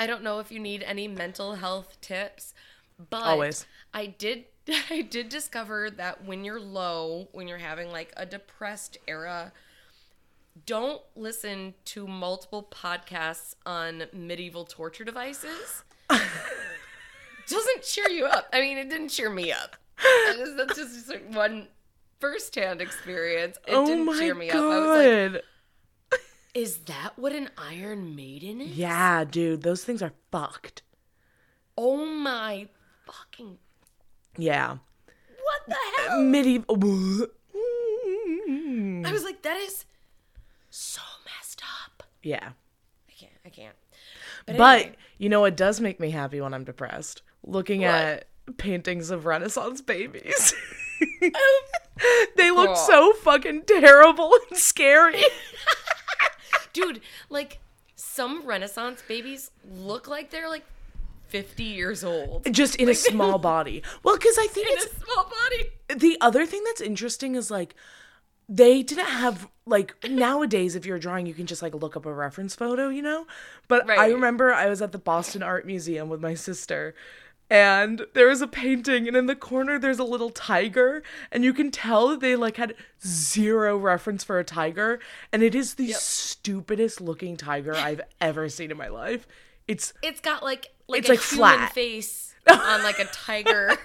I don't know if you need any mental health tips, but Always. I did I did discover that when you're low, when you're having like a depressed era, don't listen to multiple podcasts on medieval torture devices. Doesn't cheer you up. I mean, it didn't cheer me up. I just, that's just like one firsthand experience. It oh didn't cheer me up. I was like, god. Is that what an Iron Maiden is? yeah, dude, those things are fucked. Oh my fucking Yeah. what the hell? Medieval. I was like, that is so messed up. yeah. I can't. I can't. But, But anyway, you know what does make me happy when I'm depressed? Looking What? at paintings of Renaissance babies. Oh, they look so fucking terrible and scary. dude, like some Renaissance babies look like they're like 50 years old Just in a small body. Well, because I think in it's a small body. the other thing that's interesting is like they didn't have like nowadays if you're drawing you can just like look up a reference photo you know but i remember i was at the boston art museum with my sister and there is a painting and in the corner there's a little tiger and you can tell that they like had zero reference for a tiger and it is the stupidest looking tiger i've ever seen in my life it's It's got like like It's, a like, human flat. face on like a tiger.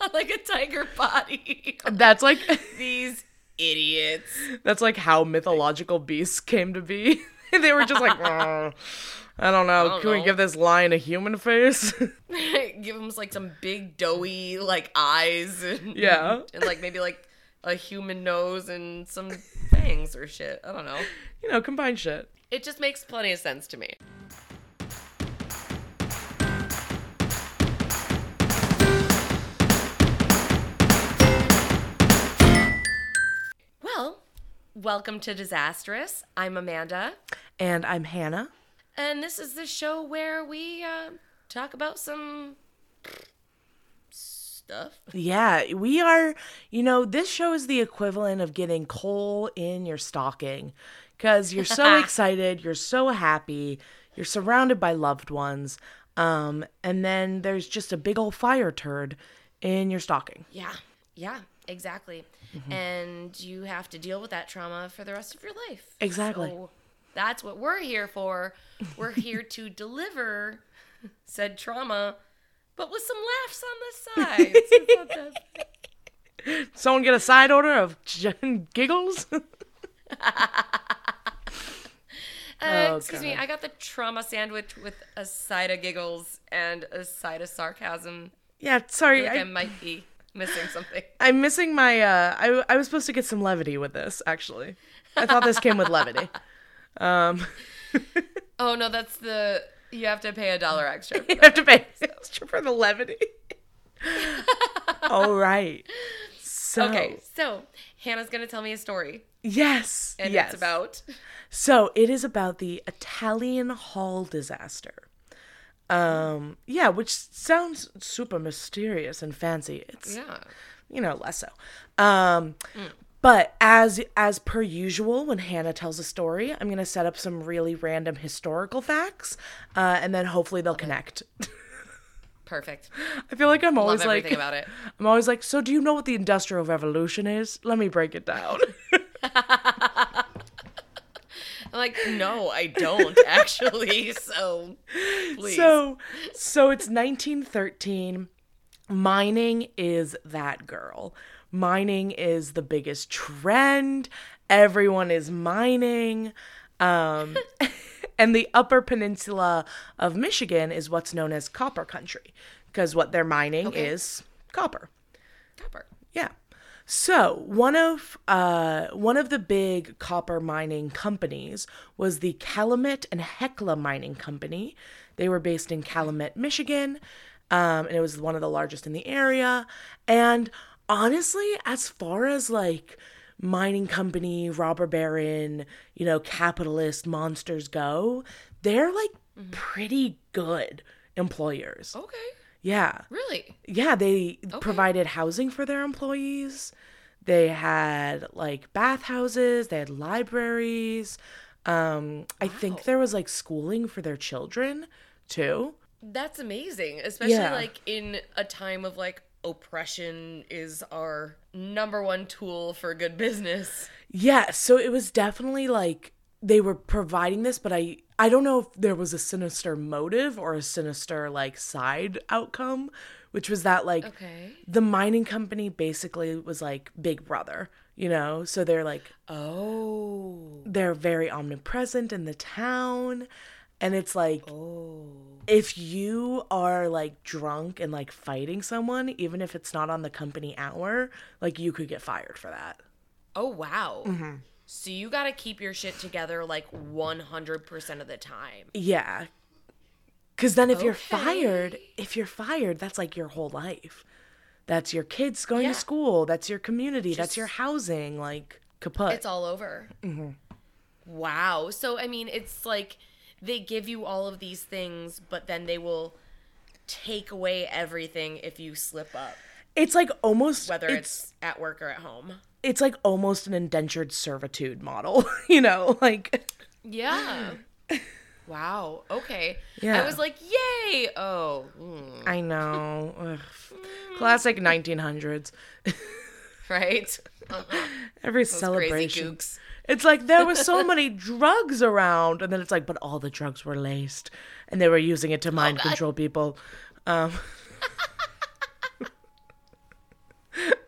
on like a tiger body. that's like These idiots. That's like how mythological beasts came to be. they were just like, "Oh, I don't know. don't Can we give this lion a human face? Give him like some big doughy like eyes and Yeah. and like maybe like a human nose and some fangs or shit. I don't know. you know, combine shit. It just makes plenty of sense to me. Well, welcome to Disastrous. I'm Amanda, And I'm Hannah. And this is the show where we uh, talk about some stuff. Yeah, we are, you know, this show is the equivalent of getting coal in your stocking because you're so excited, you're so happy, you're surrounded by loved ones. Um, and then there's just a big old fire turd in your stocking. Yeah, yeah, exactly. And you have to deal with that trauma for the rest of your life. Exactly. So that's what we're here for. We're here to deliver said trauma, but with some laughs on the side. So it's not that- Someone get a side order of giggles? Uh, Oh, excuse me, I got the trauma sandwich with a side of giggles and a side of sarcasm. yeah, I sorry. I, I, might be missing something. I'm missing my. Uh, I I was supposed to get some levity with this. Actually, I thought this came with levity. Um, Oh no, that's the you have to pay a dollar extra. You have to pay extra for the levity. All right. So Okay, so Hannah's gonna tell me a story, yes, and yes. it's about So it is about the Italian hall disaster. Um, yeah, which sounds super mysterious and fancy. It's yeah. you know, less so. Um, but as as per usual, when Hannah tells a story, I'm gonna set up some really random historical facts, uh, and then hopefully they'll connect. Perfect. I feel like I'm Love always everything like, about it. I'm always like, so do you know what the Industrial Revolution is? Let me break it down. I'm like, no, I don't actually. So please. So, so it's 1913. Mining is that girl. Mining is the biggest trend. Everyone is mining. Um, and the upper peninsula of Michigan is what's known as copper country because what they're mining Okay. is copper. Copper. Yeah. So one of uh, one of the big copper mining companies was the Calumet and Hecla Mining Company. They were based in Calumet, Michigan, um, and it was one of the largest in the area. And honestly, as far as like mining company, robber baron, you know, capitalist monsters go, they're like pretty good employers. Okay. Yeah. Really? Yeah, they provided housing for their employees. They had like bathhouses, they had libraries. Um, I think there was like schooling for their children too. That's amazing, especially Yeah. like in a time of like oppression is our number one tool for good business. Yeah, so it was definitely like they were providing this, but I I don't know if there was a sinister motive or a sinister like side outcome, which was that like Okay. the mining company basically was like Big Brother, you know? So they're like Oh. they're very omnipresent in the town and it's like Oh. if you are like drunk and like fighting someone even if it's not on the company hour, like you could get fired for that. Oh wow. Mm-hmm. So you got to keep your shit together like 100% of the time. Yeah. Cuz then if you're fired, if you're fired, that's like your whole life. That's your kids going Yeah. to school, that's your community, that's your housing, like kaput. It's all over. Mm-hmm. Wow. So I mean, it's like they give you all of these things, but then they will take away everything if you slip up, it's like almost whether it's it's, at work or at home. it's like almost an indentured servitude model, you know, like Yeah. wow. Okay. Yeah. I was like, yay. Oh. mm, I know. Classic 1900s. right. Every Crazy celebration. It's like there was so many drugs around, and then it's like, but all the drugs were laced, and they were using it to mind Oh, control people. Um, I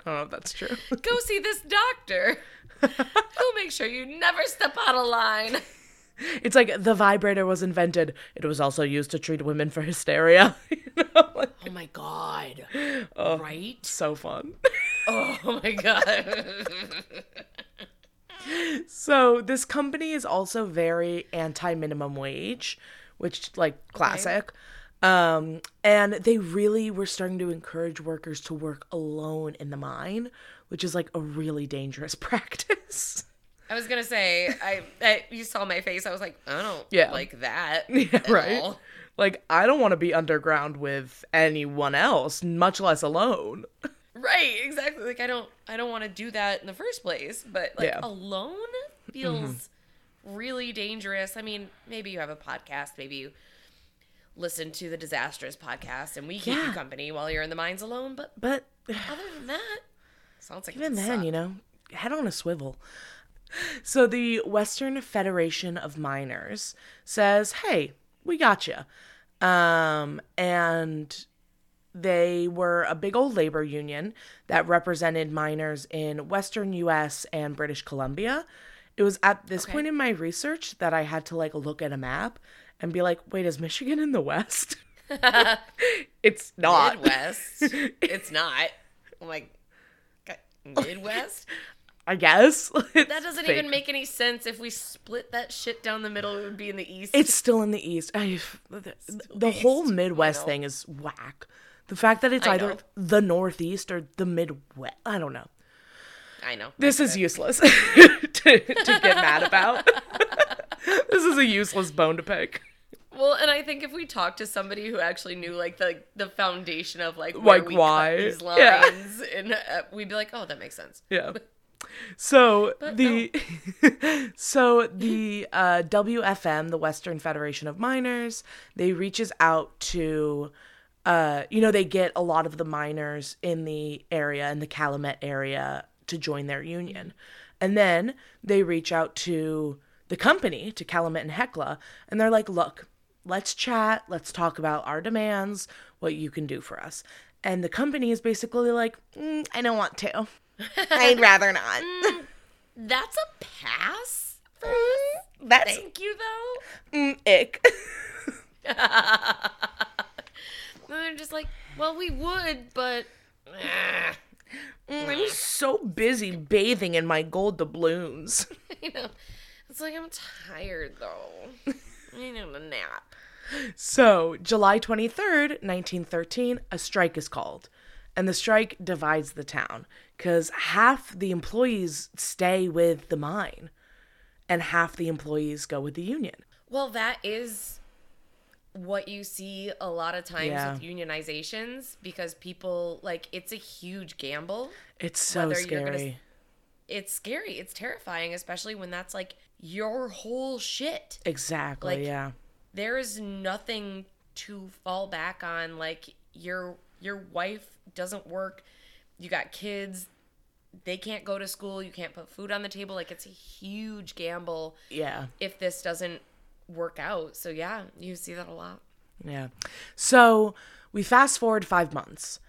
don't know if that's true. Go see this doctor. He'll make sure you never step out of line. It's like the vibrator was invented. It was also used to treat women for hysteria. you know, like, Oh my god. Right? so fun. Oh my god. So this company is also very anti minimum wage, which like classic. Um and they really were starting to encourage workers to work alone in the mine, which is like a really dangerous practice. I was gonna say, I, I you saw my face. I was like, I don't Yeah. like that. Yeah, at right. all. Like I don't want to be underground with anyone else, much less alone. Right, exactly. Like I don't I don't want to do that in the first place. But like Yeah. Mm-hmm. alone feels really dangerous. I mean, maybe you have a podcast, maybe you listen to the disastrous podcast and we keep you Yeah. company while you're in the mines alone, but But other than that, sounds like even then, suck. you know, head on a swivel. So the Western Federation of Miners says, "Hey, we got you," um, and they were a big old labor union that represented miners in Western U.S. and British Columbia. It was at this Okay. point in my research that I had to like look at a map and be like, "Wait, is Michigan in the West?" it's not. Midwest. it's not. I'm like Midwest? I guess That doesn't even make any sense. If we split that shit down the middle, it would be in the east. It's still in the east. I, the, the whole Midwest thing is whack. The fact that it's I either know. the Northeast or the Midwest, I don't know. I know. This is useless to, to get mad about. this is a useless bone to pick. Well, and I think if we talked to somebody who actually knew like the the foundation of like where Like, why? these Yeah. lines, and uh, we'd be like, oh, that makes sense. Yeah. So the so the uh, WFM, the Western Federation of Miners, they reaches out to uh, you know they get a lot of the miners in the area in the Calumet area to join their union, and then they reach out to the company to Calumet and Hecla, and they're like, look, let's chat, let's talk about our demands, what you can do for us. And the company is basically like, "Mm, I don't want to. I'd rather not. That's a pass for us. That's Thank you, though. mm, ick. And they're just like, well, we would, but eh. I'm so busy bathing in my gold doubloons. you know, it's like I'm tired though. I need a nap. So, July 23rd, 1913, a strike is called. And the strike divides the town because half the employees stay with the mine and half the employees go with the union. Well, that is what you see a lot of times Yeah. with unionizations because people like it's a huge gamble. It's so you're gonna- scary. It's scary. It's terrifying, especially when that's like your whole shit. Exactly. Like- yeah. There is nothing to fall back on. Like your your wife doesn't work. You got kids. They can't go to school. You can't put food on the table. Like it's a huge gamble Yeah. if this doesn't work out. So yeah, you see that a lot. Yeah. So we fast forward five months.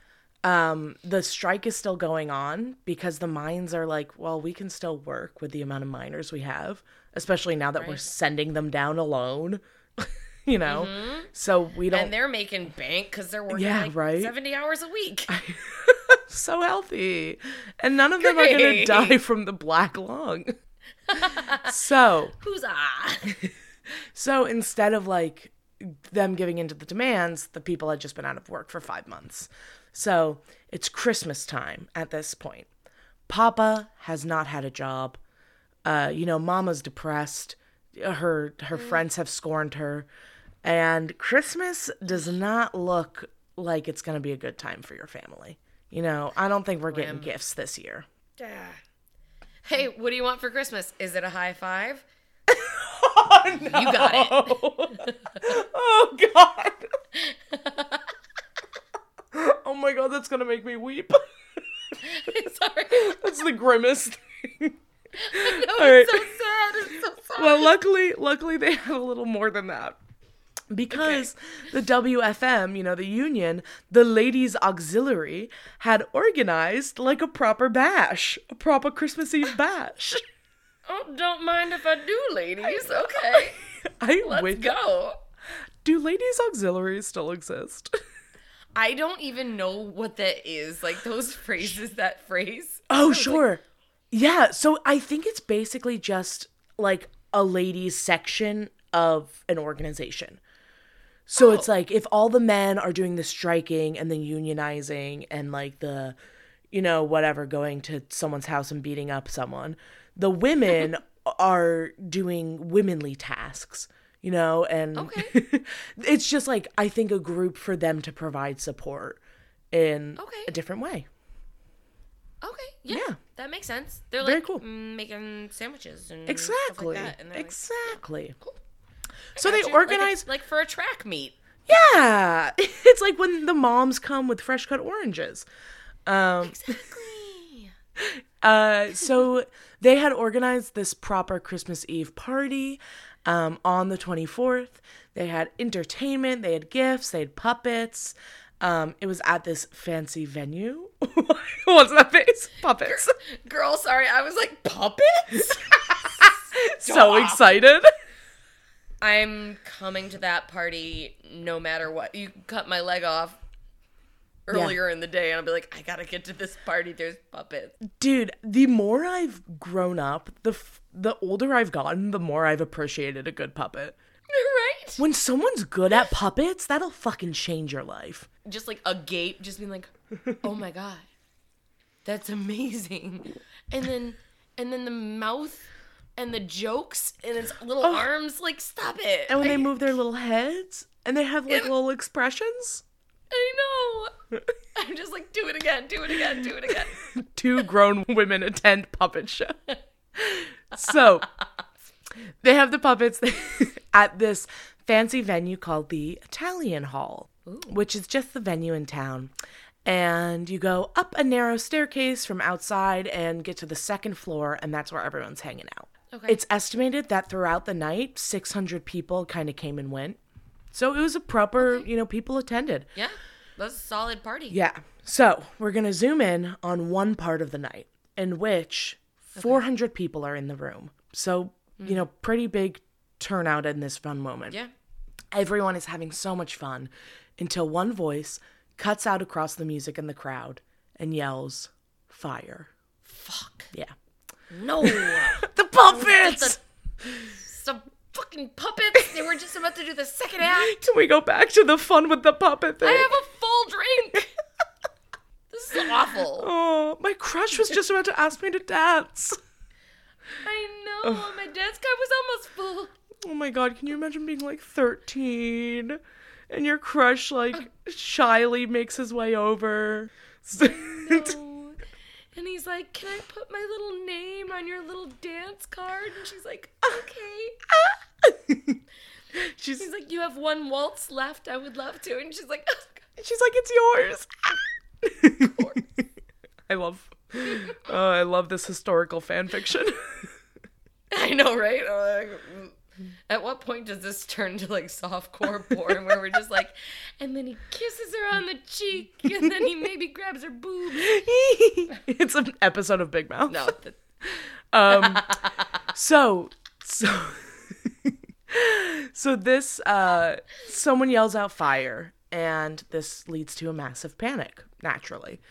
Um, the strike is still going on because the mines are like, well, we can still work with the amount of miners we have, especially now that we're sending them down alone. you know, so we don't. And they're making bank because they're working Yeah, like right? 70 hours a week. so healthy, and none of them are gonna die from the black lung. so Who's ah? So instead of like them giving into the demands, the people had just been out of work for five months. So it's Christmas time at this point. Papa has not had a job. Uh, you know, Mama's depressed. Her her friends have scorned her, and Christmas does not look like it's going to be a good time for your family. You know, I don't think we're getting Grim. gifts this year. Hey, what do you want for Christmas? Is it a high five? Oh, You got it. oh God. oh my God, that's gonna make me weep. Sorry. That's the grimmest thing. No, All right. so sad. It's so sad. Well, luckily, luckily they had a little more than that. Because the WFM, you know, the union, the ladies auxiliary had organized like a proper bash, a proper Christmas Eve bash. Oh, don't mind if I do, ladies. Okay. I Let's wish. go. Do ladies auxiliaries still exist? I don't even know what that is. Like those phrases, that phrase. Oh, sure. yeah. So I think it's basically just like a ladies section of an organization. So it's Oh. like if all the men are doing the striking and then unionizing and like the, you know, whatever, going to someone's house and beating up someone, the women are doing womenly tasks, you know, and Okay. it's just like I think a group for them to provide support in Okay. a different way. Okay. Yeah. Yeah. That makes sense. They're Very like cool. mm, making sandwiches and Exactly. Stuff like. And they're like, exactly. cool. So they Gotcha. Like a- organize. like, for a track meet. yeah, it's like when the moms come with fresh cut oranges. Um, Exactly. uh, so they had organized this proper Christmas Eve party um, on the 24th. They had entertainment, they had gifts, they had puppets. Um, it was at this fancy venue. What's that face? Puppets. Girl, sorry, I was like puppets. so excited. I'm coming to that party no matter what. You cut my leg off earlier in the day, and I'll be like, I gotta get to this party. There's puppets. Dude, the more I've grown up, the f- the older I've gotten, the more I've appreciated a good puppet. right? When someone's good at puppets, that'll fucking change your life. Just like a gape, just being like, oh my god, that's amazing. And then, and then the mouth and the jokes and its little arms, like, stop it. And when I, they move their little heads and they have like Yeah. little expressions. I know. I'm just like, do it again, do it again, do it again. Two grown women attend puppet show. So they have the puppets at this fancy venue called the Italian Hall, which is just the venue in town. And you go up a narrow staircase from outside and get to the second floor, and that's where everyone's hanging out. Okay. It's estimated that throughout the night, 600 people kind of came and went. So it was a proper, you know, people attended. Yeah, that's a solid party. Yeah. So we're going to zoom in on one part of the night in which 400 people are in the room. So, hmm. you know, pretty big turnout in this fun moment. Yeah. Everyone is having so much fun until one voice cuts out across the music in the crowd and yells, Fire. Fuck. Yeah. No. The puppets! Some fucking puppets. They were just about to do the second act. Can we go back to the fun with the puppet thing? I have a full drink. This is awful. Oh, my crush was just about to ask me to dance. I know. My dance card was almost full. Oh my god, can you imagine being like 13 and your crush like shyly makes his way over? No. And he's like, Can I put my little name on your little dance card? And she's like, Okay. She's He's like, You have one waltz left. I would love to. And she's like, oh, she's like, it's yours. I love, uh, I love this historical fan fiction. I know, right? Uh. At what point does this turn to like softcore porn where we're just like, and then he kisses her on the cheek, and then he maybe grabs her boob? it's an episode of Big Mouth. No, th- Um, so so so this uh, someone yells out fire, and this leads to a massive panic. Naturally,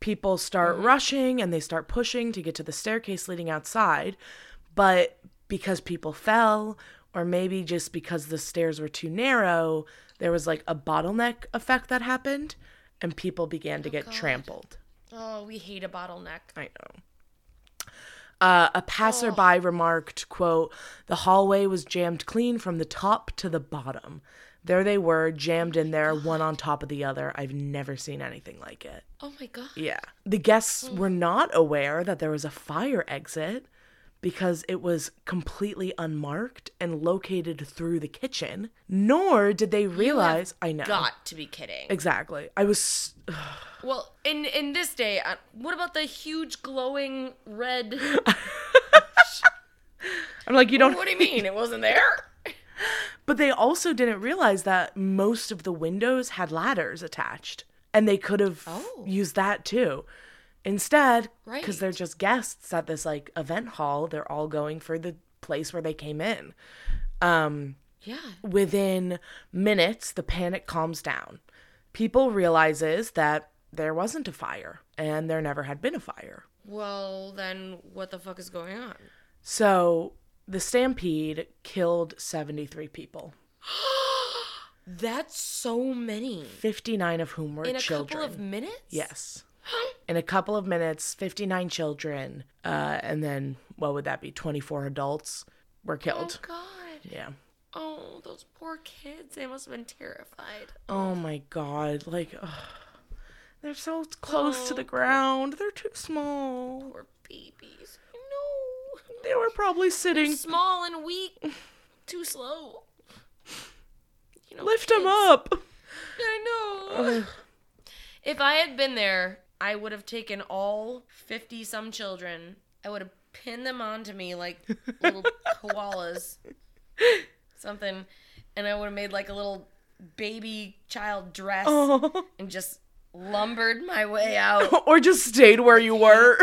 people start rushing and they start pushing to get to the staircase leading outside, but because people fell, or maybe just because the stairs were too narrow, there was like a bottleneck effect that happened, and people began to get trampled. oh, we hate a bottleneck. I know. Uh, a passerby remarked, quote, the hallway was jammed clean from the top to the bottom. There they were, jammed in there, one on top of the other. I've never seen anything like it. Oh my god. Yeah. The guests were not aware that there was a fire exit because it was completely unmarked and located through the kitchen, nor did they realize. I know. Got to be kidding. Exactly. I was. Well, in in this day, uh, what about the huge glowing red? I'm like, you don't. what do you mean it wasn't there? But they also didn't realize that most of the windows had ladders attached, and they could have Oh. used that too. Instead, right. because they're just guests at this like event hall, they're all going for the place where they came in. Um, Yeah. within minutes, the panic calms down. People realizes that there wasn't a fire, and there never had been a fire. Well, then what the fuck is going on? So the stampede killed 73 people, That's so many. 59 of whom were children. In a children. couple of minutes? Yes. In a couple of minutes, 59 children, uh, and then what would that be? 24 adults were Oh killed. god. Yeah. Oh, those poor kids. They must have been terrified. Oh my god. Like, ugh. they're so close to Oh. the ground. They're too small. Poor babies. No. They were probably sitting. Small and weak. Too slow. You know, Lift them up. I know. if I had been there, I would have taken all 50 some children. I would have pinned them onto me like little koalas. Something. And I would have made like a little baby child dress Oh. and just lumbered my way out. or just stayed where you were.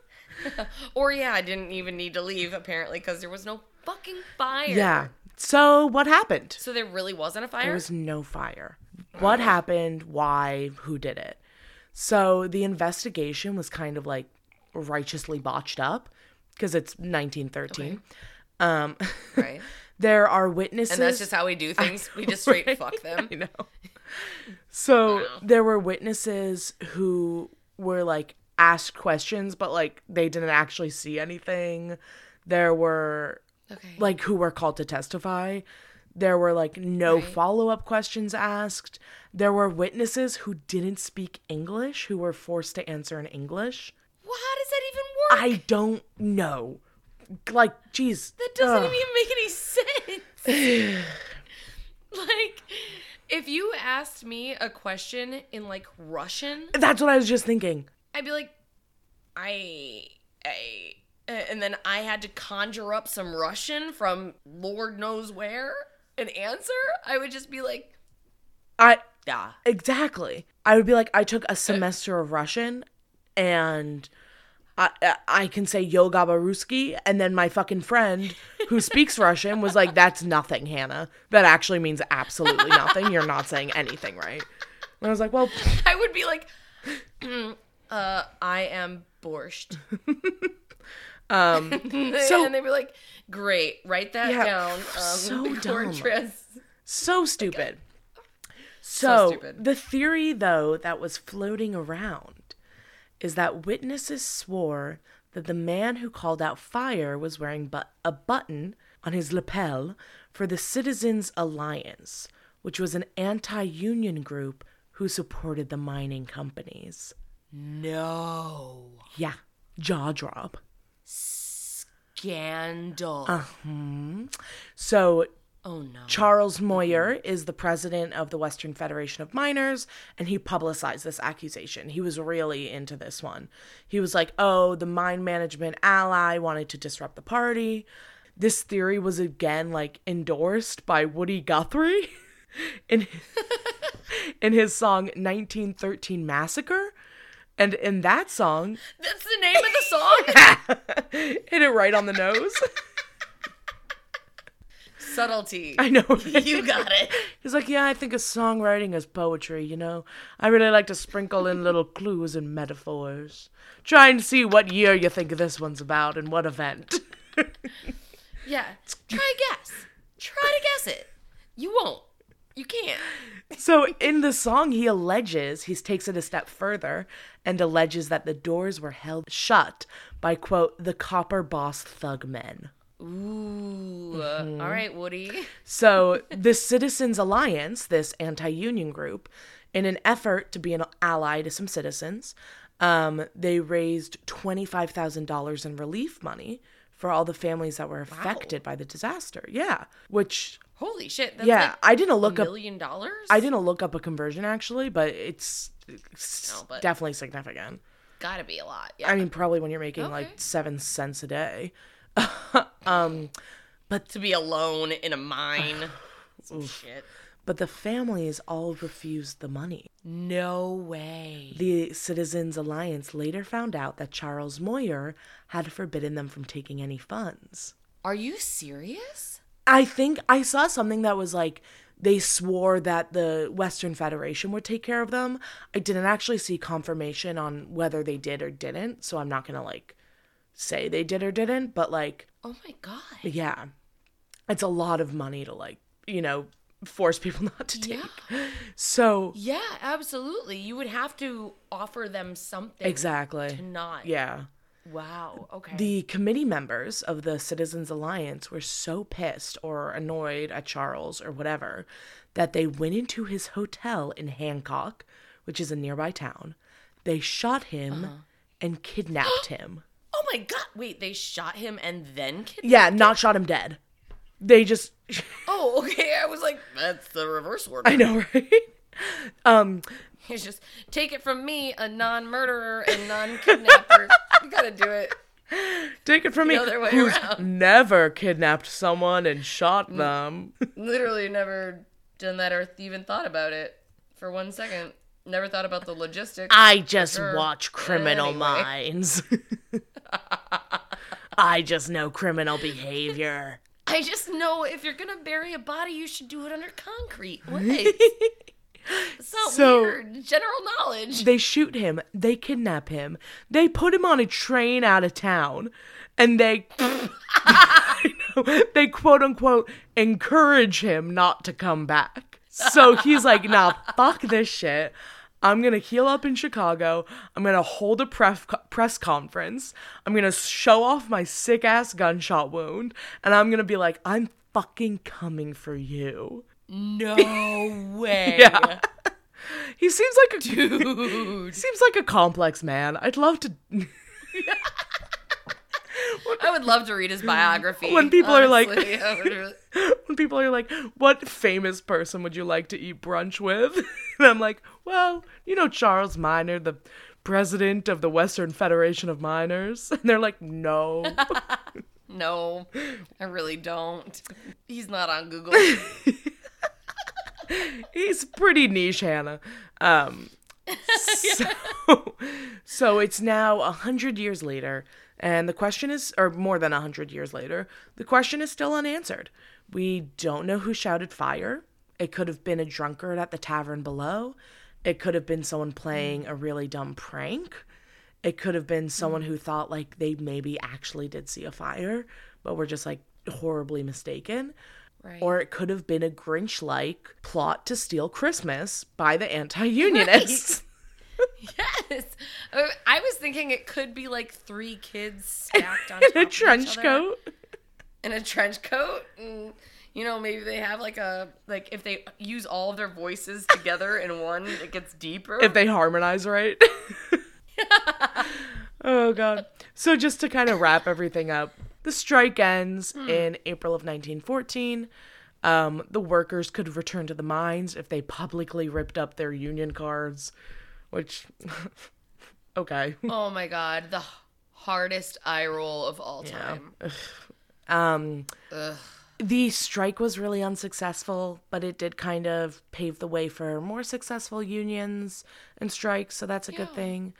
or yeah, I didn't even need to leave apparently because there was no fucking fire. yeah. So what happened? So there really wasn't a fire? There was no fire. What happened? Why? Who did it? So the investigation was kind of like righteously botched up because it's 1913. Um, right. there are witnesses. And that's just how we do things. We just straight Right? fuck them. I know. So there were witnesses who were like asked questions, but like they didn't actually see anything. There were Okay. like who were called to testify. There were like no Right. follow up questions asked. There were witnesses who didn't speak English who were forced to answer in English. well, how does that even work? I don't know. Like, geez. that doesn't ugh. even make any sense. like, if you asked me a question in like Russian, That's what I was just thinking. I'd be like, I, I, and then I had to conjure up some Russian from Lord knows where and answer. I would just be like, I yeah. exactly. I would be like, I took a semester of Russian, and I I- can say yoga baruski, and then my fucking friend who speaks Russian was like, "That's nothing, Hannah. That actually means absolutely nothing. You're not saying anything right." And I was like, "Well, I would be like, uh, I am borscht. um, so, and they were like, great, write that Yeah, down. Um, so the dumb. So stupid." So, stupid. the theory, though, that was floating around is that witnesses swore that the man who called out fire was wearing but- a button on his lapel for the Citizens Alliance, which was an anti union group who supported the mining companies. No. Yeah, jaw drop. Scandal. Uh-huh. So oh no. Charles Moyer is the president of the Western Federation of Miners, and he publicized this accusation. He was really into this one. He was like, oh, the mine management ally wanted to disrupt the party. This theory was again like endorsed by Woody Guthrie in, in his song 1913 Massacre. And in that song, That's the name of the song. hit it right on the nose. Subtlety. I know. right? You got it. He's like, yeah, I think of songwriting as poetry, you know? I really like to sprinkle in little clues and metaphors. Try and see what year you think this one's about and what event. Yeah. Try a guess. Try to guess it. You won't. You can't. so in the song, he alleges, he takes it a step further and alleges that the doors were held shut by, quote, the copper boss thug men. Ooh. All right, Woody. So, the Citizens Alliance, this anti union group, in an effort to be an ally to some citizens, um, they raised $25,000 in relief money for all the families that were affected by the disaster. Yeah. Which, Holy shit. That's yeah, like I didn't a look up. million dollars? I didn't look up a conversion actually, but it's, it's No, but- definitely significant. Gotta be a lot. Yeah. I mean, probably when you're making Okay. like seven cents a day. Um, but to be alone in a mine. Shit. But the families all refused the money. No way. The Citizens Alliance later found out that Charles Moyer had forbidden them from taking any funds. Are you serious? I think I saw something that was like they swore that the Western Federation would take care of them. I didn't actually see confirmation on whether they did or didn't, so I'm not going to like say they did or didn't, but like Oh my god. yeah. It's a lot of money to like, you know, force people not to take. Yeah. So, Yeah, absolutely. You would have to offer them something exactly. to not. Yeah. Wow. Okay. The committee members of the Citizens Alliance were so pissed or annoyed at Charles or whatever that they went into his hotel in Hancock, which is a nearby town. They shot him and kidnapped him. oh my god. Wait, they shot him and then kidnapped Yeah, not shot him dead. They just Oh, okay. I was like, that's the reverse order. I know, right? Um He's just take it from me, a non-murderer and non-kidnapper. you gotta do it. take it from me other way who's around. never kidnapped someone and shot them. Literally never done that or even thought about it for one second. Never thought about the logistics. I just sure. watch Criminal Anyway. Minds. I just know criminal behavior. I just know if you're gonna bury a body, you should do it under concrete. What? Not So- weird. General knowledge. They shoot him, they kidnap him, they put him on a train out of town, and they they quote unquote encourage him not to come back. So he's like, nah, fuck this shit. I'm gonna heal up in Chicago. I'm gonna hold a pref- press conference. I'm gonna show off my sick ass gunshot wound, and I'm gonna be like, I'm fucking coming for you. No way. Yeah. He seems like a Dude. seems like a complex man. I'd love to. I would love to read his biography. When people are like- honestly. Would really- when people are like, "What famous person would you like to eat brunch with?" and I'm like, "Well, you know Charles Miner, the president of the Western Federation of Miners." And they're like, "No." no, I really don't. He's not on Google. He's pretty niche, Hannah. Um, so, so it's now a hundred years later, and the question is, or more than a hundred years later, the question is still unanswered. We don't know who shouted fire. It could have been a drunkard at the tavern below. It could have been someone playing a really dumb prank. It could have been someone who thought like they maybe actually did see a fire, but were just like horribly mistaken. Right. Or it could have been a Grinch like plot to steal Christmas by the anti unionists. Yes. Uh, I was thinking it could be like three kids stacked on In a trench coat. In a trench coat. And, you know, maybe they have like a like if they use all of their voices together in one, it gets deeper. If they harmonize right. oh god. So just to kind of wrap everything up, the strike ends Hmm. in April of 1914. Um, the workers could return to the mines if they publicly ripped up their union cards, which okay. Oh my god, the hardest eye roll of all Yeah. time. Um Ugh. the strike was really unsuccessful, but it did kind of pave the way for more successful unions and strikes, so that's a good thing.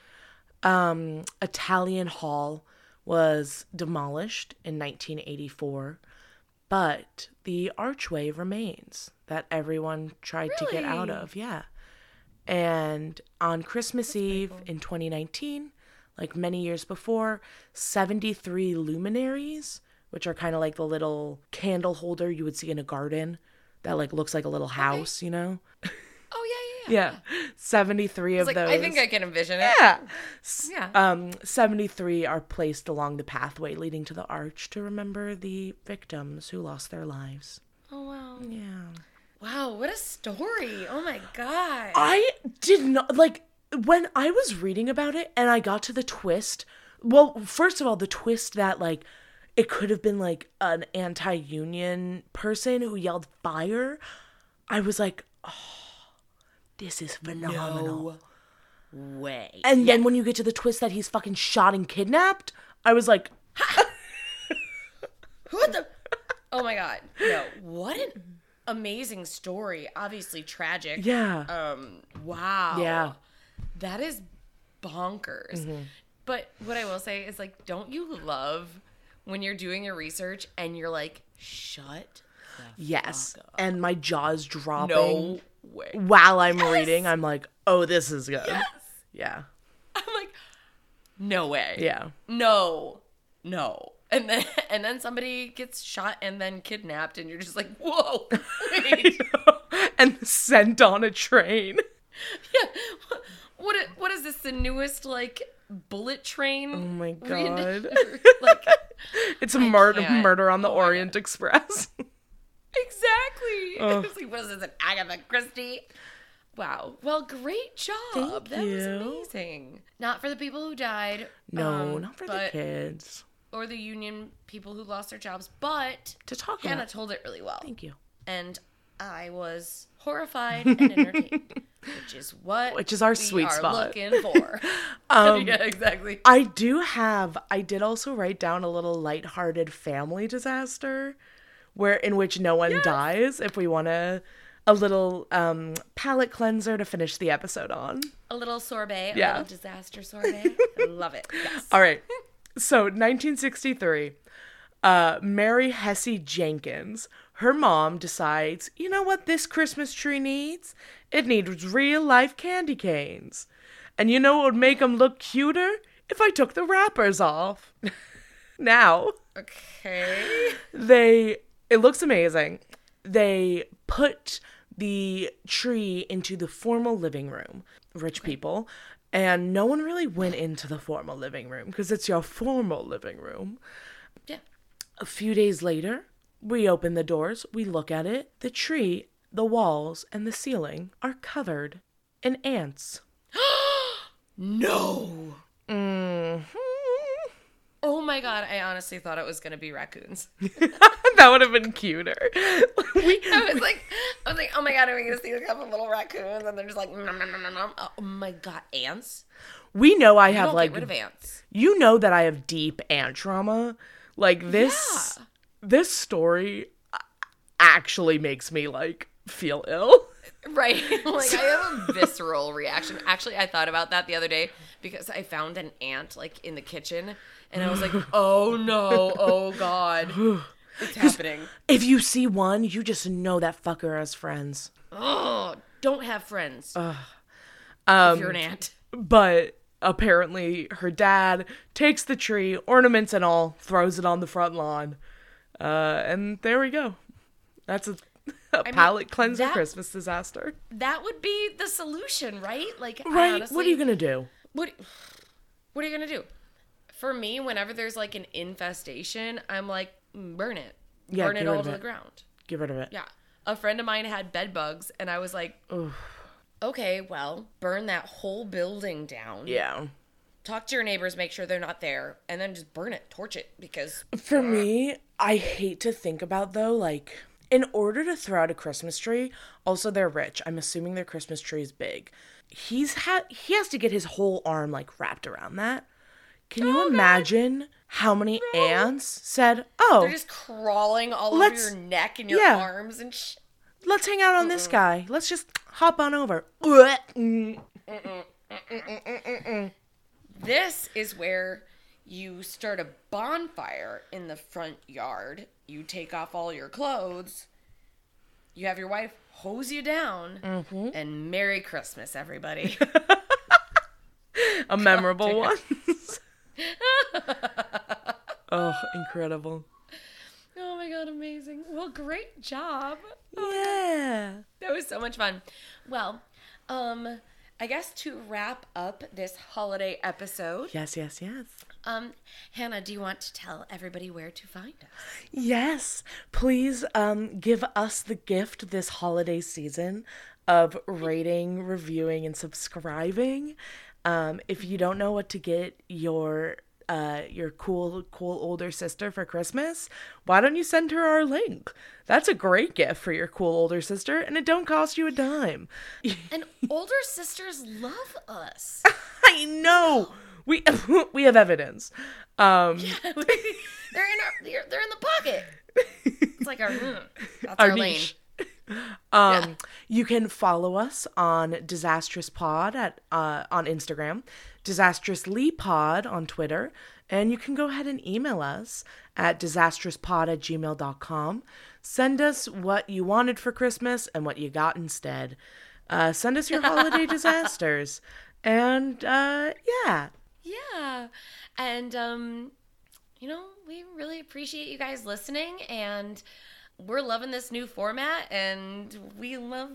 Um, Italian Hall was demolished in 1984, but the archway remains that everyone tried to get out of. Yeah. And on Christmas Eve in 2019, like many years before, 73 luminaries, which are kind of like the little candle holder you would see in a garden that like looks like a little house, you know? Oh yeah, yeah, yeah. Yeah. 73 of like those. I think I can envision it. Yeah. Yeah. Um 73 are placed along the pathway leading to the arch to remember the victims who lost their lives. oh wow. Yeah. Wow, what a story. Oh my god. I did not like when I was reading about it and I got to the twist. Well, first of all, the twist that like it could have been like an anti-union person who yelled fire. I was like, "Oh, this is phenomenal." No way. And then when you get to the twist that he's fucking shot and kidnapped, I was like, What the? Oh my god. No. What an amazing story. Obviously tragic. yeah. Um. Wow. Yeah. That is bonkers. But what I will say is like, don't you love when you're doing your research and you're like, shut yes. And my jaw's dropping. no way. While I'm reading, I'm like, oh, this is good. Yes. Yeah. I'm like, no way. Yeah. No. No. And then and then somebody gets shot and then kidnapped and you're just like, whoa. Wait. and sent on a train. yeah. What what is this? The newest like bullet train? Oh my God. like It's a murder murder on the Oh Orient Express. Exactly. It's like what is this? An Agatha Christie? Wow. Well, great job. Thank that was you. amazing. Not for the people who died. no, um, not for the kids. Or the union people who lost their jobs, but To talk Hannah about. told it really well. Thank you. and I was horrified and entertained, which is what Which is our we sweet are spot. looking for. Um, yeah, exactly. I do have. I did also write down a little lighthearted family disaster, where in which no one dies. If we want to, a little um, palate cleanser to finish the episode on. A little sorbet, a little disaster sorbet. Love it. Yes. All right. So 1963, uh, Mary Hesse Jenkins, her mom decides, you know what this Christmas tree needs? It needs real life candy canes. And you know what would make them look cuter? If I took the wrappers off. now, Okay. they, it looks amazing. They put the tree into the formal living room, rich people, and no one really went into the formal living room because it's your formal living room. Yeah. A few days later, we open the doors, we look at it. The tree, the walls, and the ceiling are covered in ants. No. hmm Oh my god, I honestly thought it was gonna be raccoons. that would have been cuter. we, I was like, I was like, oh my god, are we gonna see a couple little raccoons? And they're just like, nom, nom, nom, nom, oh my god, ants. we know I have like get rid of ants. you know that I have deep ant trauma. Like this Yeah. this story actually makes me like feel ill. Right. like I have a visceral reaction. Actually, I thought about that the other day because I found an ant like in the kitchen and I was like, "Oh no. Oh god. It's happening." If you see one, you just know that fucker has friends. Oh, don't have friends Um, if you're an ant. but apparently her dad takes the tree, ornaments and all, throws it on the front lawn. Uh, and there we go. That's a, palate cleanser that- Christmas disaster. That would be the solution, right? Like I Right? honestly, what are you gonna do? What What are you gonna do? For me, whenever there's like an infestation, I'm like, Mm, burn it, Yeah, burn it all to it. the ground. Get rid of it. Yeah, a friend of mine had bed bugs, and I was like, okay, well, burn that whole building down. Yeah. talk to your neighbors, make sure they're not there, and then just burn it, torch it because For uh, me, I hate to think about though, like, in order to throw out a Christmas tree, also they're rich. I'm assuming their Christmas tree is big. He's had he has to get his whole arm like wrapped around that. Can you oh, imagine how many ants said, "Oh, they're just crawling all over Let's- your neck and your yeah. arms and sh- let's hang out on this guy. Let's just hop on over." This is where you start a bonfire in the front yard. You take off all your clothes. You have your wife hose you down, Mm-hmm. and Merry Christmas, everybody. A memorable one. oh, incredible. oh my god, amazing! Well, great job. Yeah. That was so much fun. Well, um, I guess to wrap up this holiday episode, Yes, yes, yes. um, Hannah, do you want to tell everybody where to find us? Yes, please um, give us the gift this holiday season of rating, reviewing, and subscribing. Um, if you don't know what to get your uh, your cool, cool older sister for Christmas, why don't you send her our link? That's a great gift for your cool older sister, and it don't cost you a dime. And older sisters love us. I know we we have evidence. Um, they're in our, they're, they're in the pocket. It's like our, that's our, our lane. Um, you can follow us on Disastrous Pod at uh, on Instagram, Disastrously Pod on Twitter, and you can go ahead and email us at disastrouspod at gmail.com. Send us what you wanted for Christmas and what you got instead. Uh, send us your holiday disasters. And uh, yeah, Yeah. And, um, you know, we really appreciate you guys listening and we're loving this new format and we love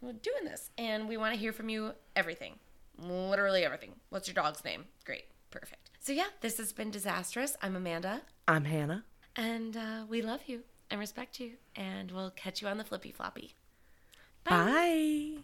doing this. And we want to hear from you everything. Literally everything. What's your dog's name? Great. Perfect. So, yeah, this has been Disastrous. I'm Amanda I'm Hannah. and uh, we love you and respect you. And we'll catch you on the flippy floppy. Bye.